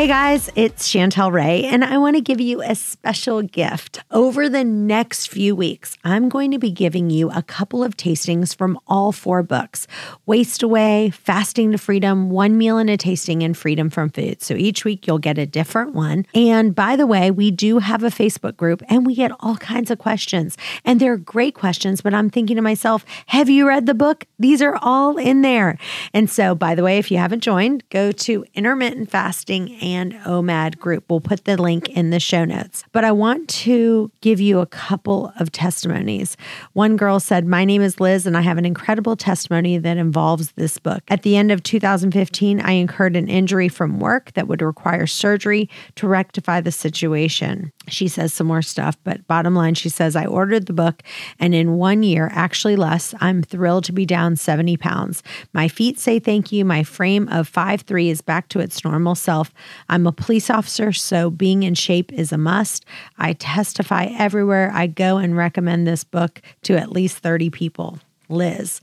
Hey guys, it's Chantel Ray, and I want to give you a special gift. Over the next few weeks, I'm going to be giving you a couple of tastings from all four books Waste Away, Fasting to Freedom, One Meal and a Tasting, and Freedom from Food. So each week you'll get a different one. And by the way, we do have a Facebook group and we get all kinds of questions. And they're great questions, but I'm thinking to myself, have you read the book? These are all in there. And so, by the way, if you haven't joined, go to intermittent fasting and OMAD group. We'll put the link in the show notes. But I want to give you a couple of testimonies. One girl said, My name is Liz, and I have an incredible testimony that involves this book. At the end of 2015, I incurred an injury from work that would require surgery to rectify the situation. She says some more stuff, but bottom line, she says, I ordered the book, and in one year, actually less, I'm thrilled to be down 70 pounds. My feet say thank you. My frame of 5'3 is back to its normal self. I'm a police officer, so being in shape is a must. I testify everywhere I go and recommend this book to at least 30 people. Liz.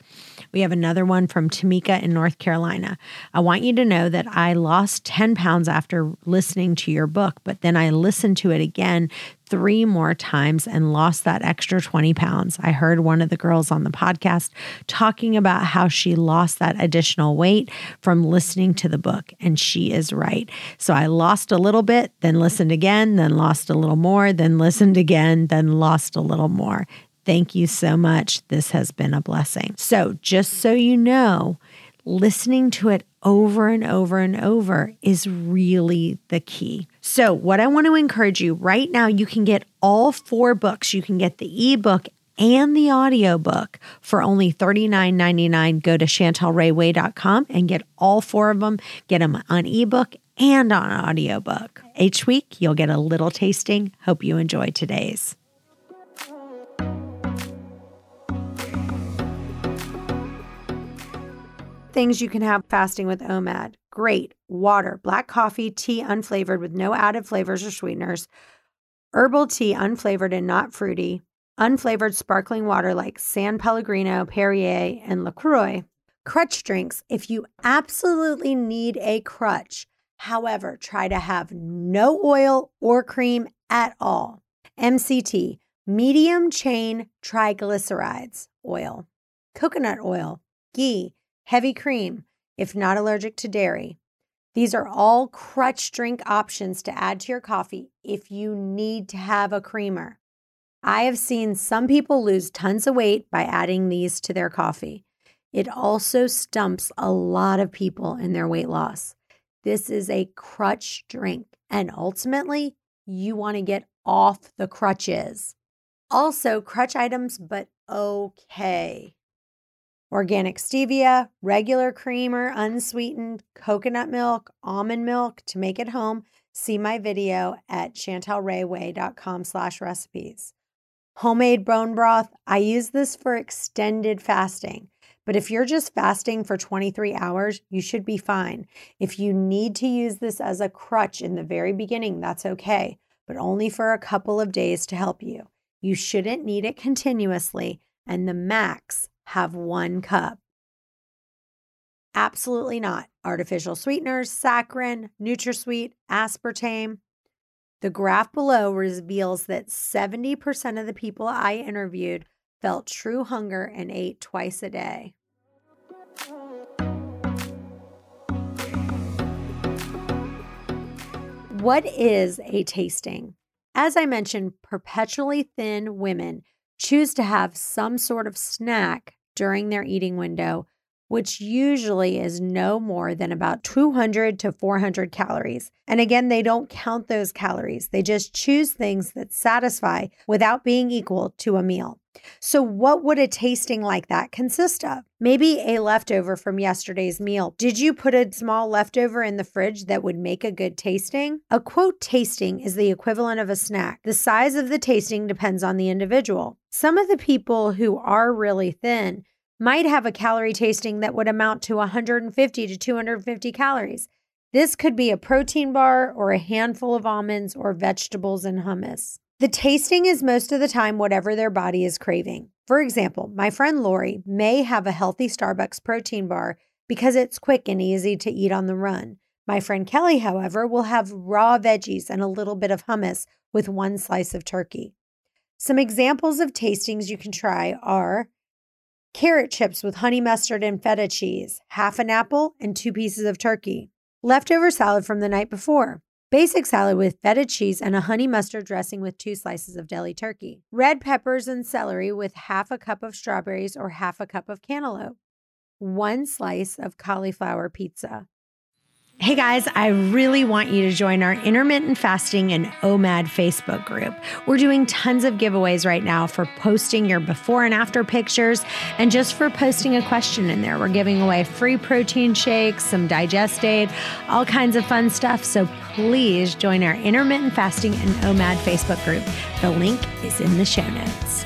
We have another one from Tamika in North Carolina. I want you to know that I lost 10 pounds after listening to your book, but then I listened to it again three more times and lost that extra 20 pounds. I heard one of the girls on the podcast talking about how she lost that additional weight from listening to the book, and she is right. So I lost a little bit, then listened again, then lost a little more, then listened again, then lost a little more. Thank you so much. This has been a blessing. So, just so you know, listening to it over and over and over is really the key. So, what I want to encourage you right now, you can get all four books. You can get the ebook and the audiobook for only $39.99. Go to chantelrayway.com and get all four of them. Get them on ebook and on audiobook. Each week, you'll get a little tasting. Hope you enjoy today's. Things you can have fasting with OMAD. Great. Water, black coffee, tea unflavored with no added flavors or sweeteners, herbal tea unflavored and not fruity, unflavored sparkling water like San Pellegrino, Perrier, and LaCroix. Crutch drinks if you absolutely need a crutch. However, try to have no oil or cream at all. MCT, medium chain triglycerides oil, coconut oil, ghee, heavy cream, if not allergic to dairy. These are all crutch drink options to add to your coffee if you need to have a creamer. I have seen some people lose tons of weight by adding these to their coffee. It also stumps a lot of people in their weight loss. This is a crutch drink, and ultimately, you want to get off the crutches. Also, crutch items, but okay. Organic stevia, regular creamer, unsweetened, coconut milk, almond milk to make it home. See my video at chantelrayway.com slash recipes. Homemade bone broth, I use this for extended fasting. But if you're just fasting for 23 hours, you should be fine. If you need to use this as a crutch in the very beginning, that's okay, but only for a couple of days to help you. You shouldn't need it continuously, and the max have one cup. Absolutely not. Artificial sweeteners, saccharin, NutraSweet, aspartame. The graph below reveals that 70% of the people I interviewed felt true hunger and ate twice a day. What is a tasting? As I mentioned, perpetually thin women choose to have some sort of snack during their eating window, which usually is no more than about 200 to 400 calories. And again, they don't count those calories, they just choose things that satisfy without being equal to a meal. So, what would a tasting like that consist of? Maybe a leftover from yesterday's meal. Did you put a small leftover in the fridge that would make a good tasting? A quote tasting is the equivalent of a snack. The size of the tasting depends on the individual. Some of the people who are really thin might have a calorie tasting that would amount to 150 to 250 calories. This could be a protein bar or a handful of almonds or vegetables and hummus. The tasting is most of the time whatever their body is craving. For example, my friend Lori may have a healthy Starbucks protein bar because it's quick and easy to eat on the run. My friend Kelly, however, will have raw veggies and a little bit of hummus with one slice of turkey. Some examples of tastings you can try are carrot chips with honey mustard and feta cheese, half an apple, and two pieces of turkey, leftover salad from the night before, basic salad with feta cheese and a honey mustard dressing with two slices of deli turkey, red peppers and celery with half a cup of strawberries or half a cup of cantaloupe, one slice of cauliflower pizza, Hey guys, I really want you to join our intermittent fasting and OMAD Facebook group. We're doing tons of giveaways right now for posting your before and after pictures and just for posting a question in there. We're giving away free protein shakes, some digest aid, all kinds of fun stuff. So please join our intermittent fasting and OMAD Facebook group. The link is in the show notes.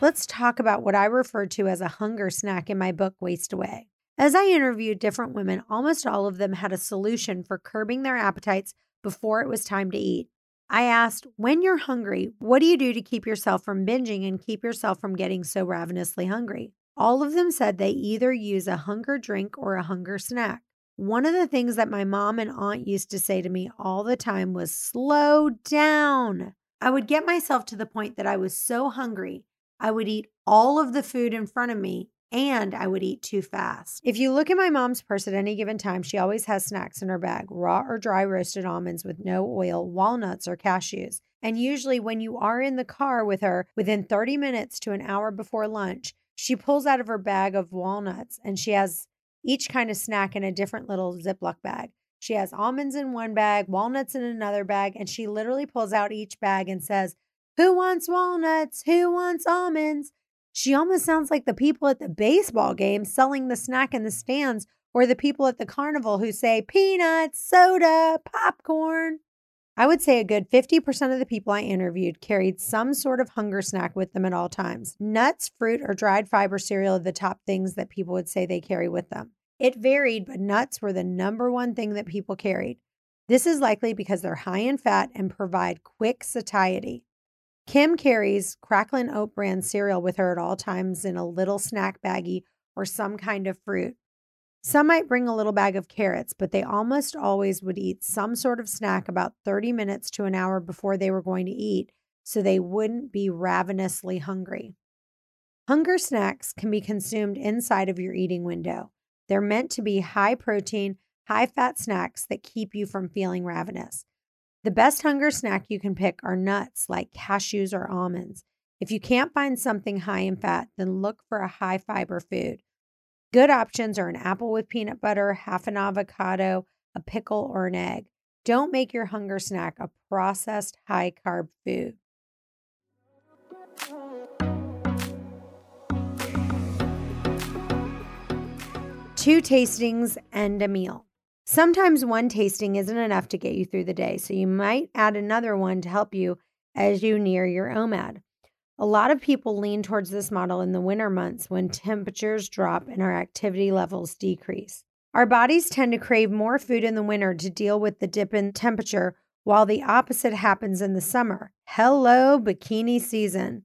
Let's talk about what I refer to as a hunger snack in my book, Waste Away. As I interviewed different women, almost all of them had a solution for curbing their appetites before it was time to eat. I asked, when you're hungry, what do you do to keep yourself from binging and keep yourself from getting so ravenously hungry? All of them said they either use a hunger drink or a hunger snack. One of the things that my mom and aunt used to say to me all the time was slow down. I would get myself to the point that I was so hungry, I would eat all of the food in front of me and I would eat too fast. If you look at my mom's purse at any given time, she always has snacks in her bag raw or dry roasted almonds with no oil, walnuts, or cashews. And usually, when you are in the car with her within 30 minutes to an hour before lunch, she pulls out of her bag of walnuts and she has each kind of snack in a different little Ziploc bag. She has almonds in one bag, walnuts in another bag, and she literally pulls out each bag and says, Who wants walnuts? Who wants almonds? She almost sounds like the people at the baseball game selling the snack in the stands or the people at the carnival who say peanuts, soda, popcorn. I would say a good 50% of the people I interviewed carried some sort of hunger snack with them at all times. Nuts, fruit, or dried fiber cereal are the top things that people would say they carry with them. It varied, but nuts were the number one thing that people carried. This is likely because they're high in fat and provide quick satiety. Kim carries Cracklin Oat Bran cereal with her at all times in a little snack baggie or some kind of fruit. Some might bring a little bag of carrots, but they almost always would eat some sort of snack about 30 minutes to an hour before they were going to eat so they wouldn't be ravenously hungry. Hunger snacks can be consumed inside of your eating window. They're meant to be high protein, high fat snacks that keep you from feeling ravenous. The best hunger snack you can pick are nuts like cashews or almonds. If you can't find something high in fat, then look for a high fiber food. Good options are an apple with peanut butter, half an avocado, a pickle, or an egg. Don't make your hunger snack a processed high carb food. Two tastings and a meal. Sometimes one tasting isn't enough to get you through the day, so you might add another one to help you as you near your OMAD. A lot of people lean towards this model in the winter months when temperatures drop and our activity levels decrease. Our bodies tend to crave more food in the winter to deal with the dip in temperature, while the opposite happens in the summer. Hello, bikini season.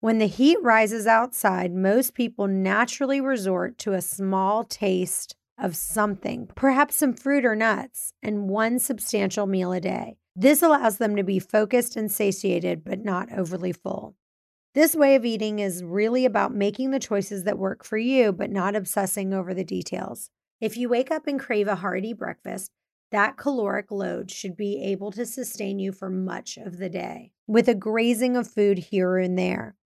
When the heat rises outside, most people naturally resort to a small taste of something, perhaps some fruit or nuts, and one substantial meal a day. This allows them to be focused and satiated, but not overly full. This way of eating is really about making the choices that work for you, but not obsessing over the details. If you wake up and crave a hearty breakfast, that caloric load should be able to sustain you for much of the day, with a grazing of food here and there.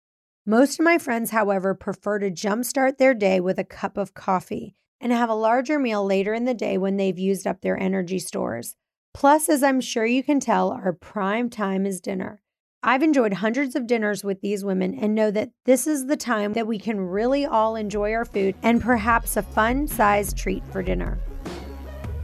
Most of my friends, however, prefer to jumpstart their day with a cup of coffee and have a larger meal later in the day when they've used up their energy stores. Plus, as I'm sure you can tell, our prime time is dinner. I've enjoyed hundreds of dinners with these women and know that this is the time that we can really all enjoy our food and perhaps a fun sized treat for dinner.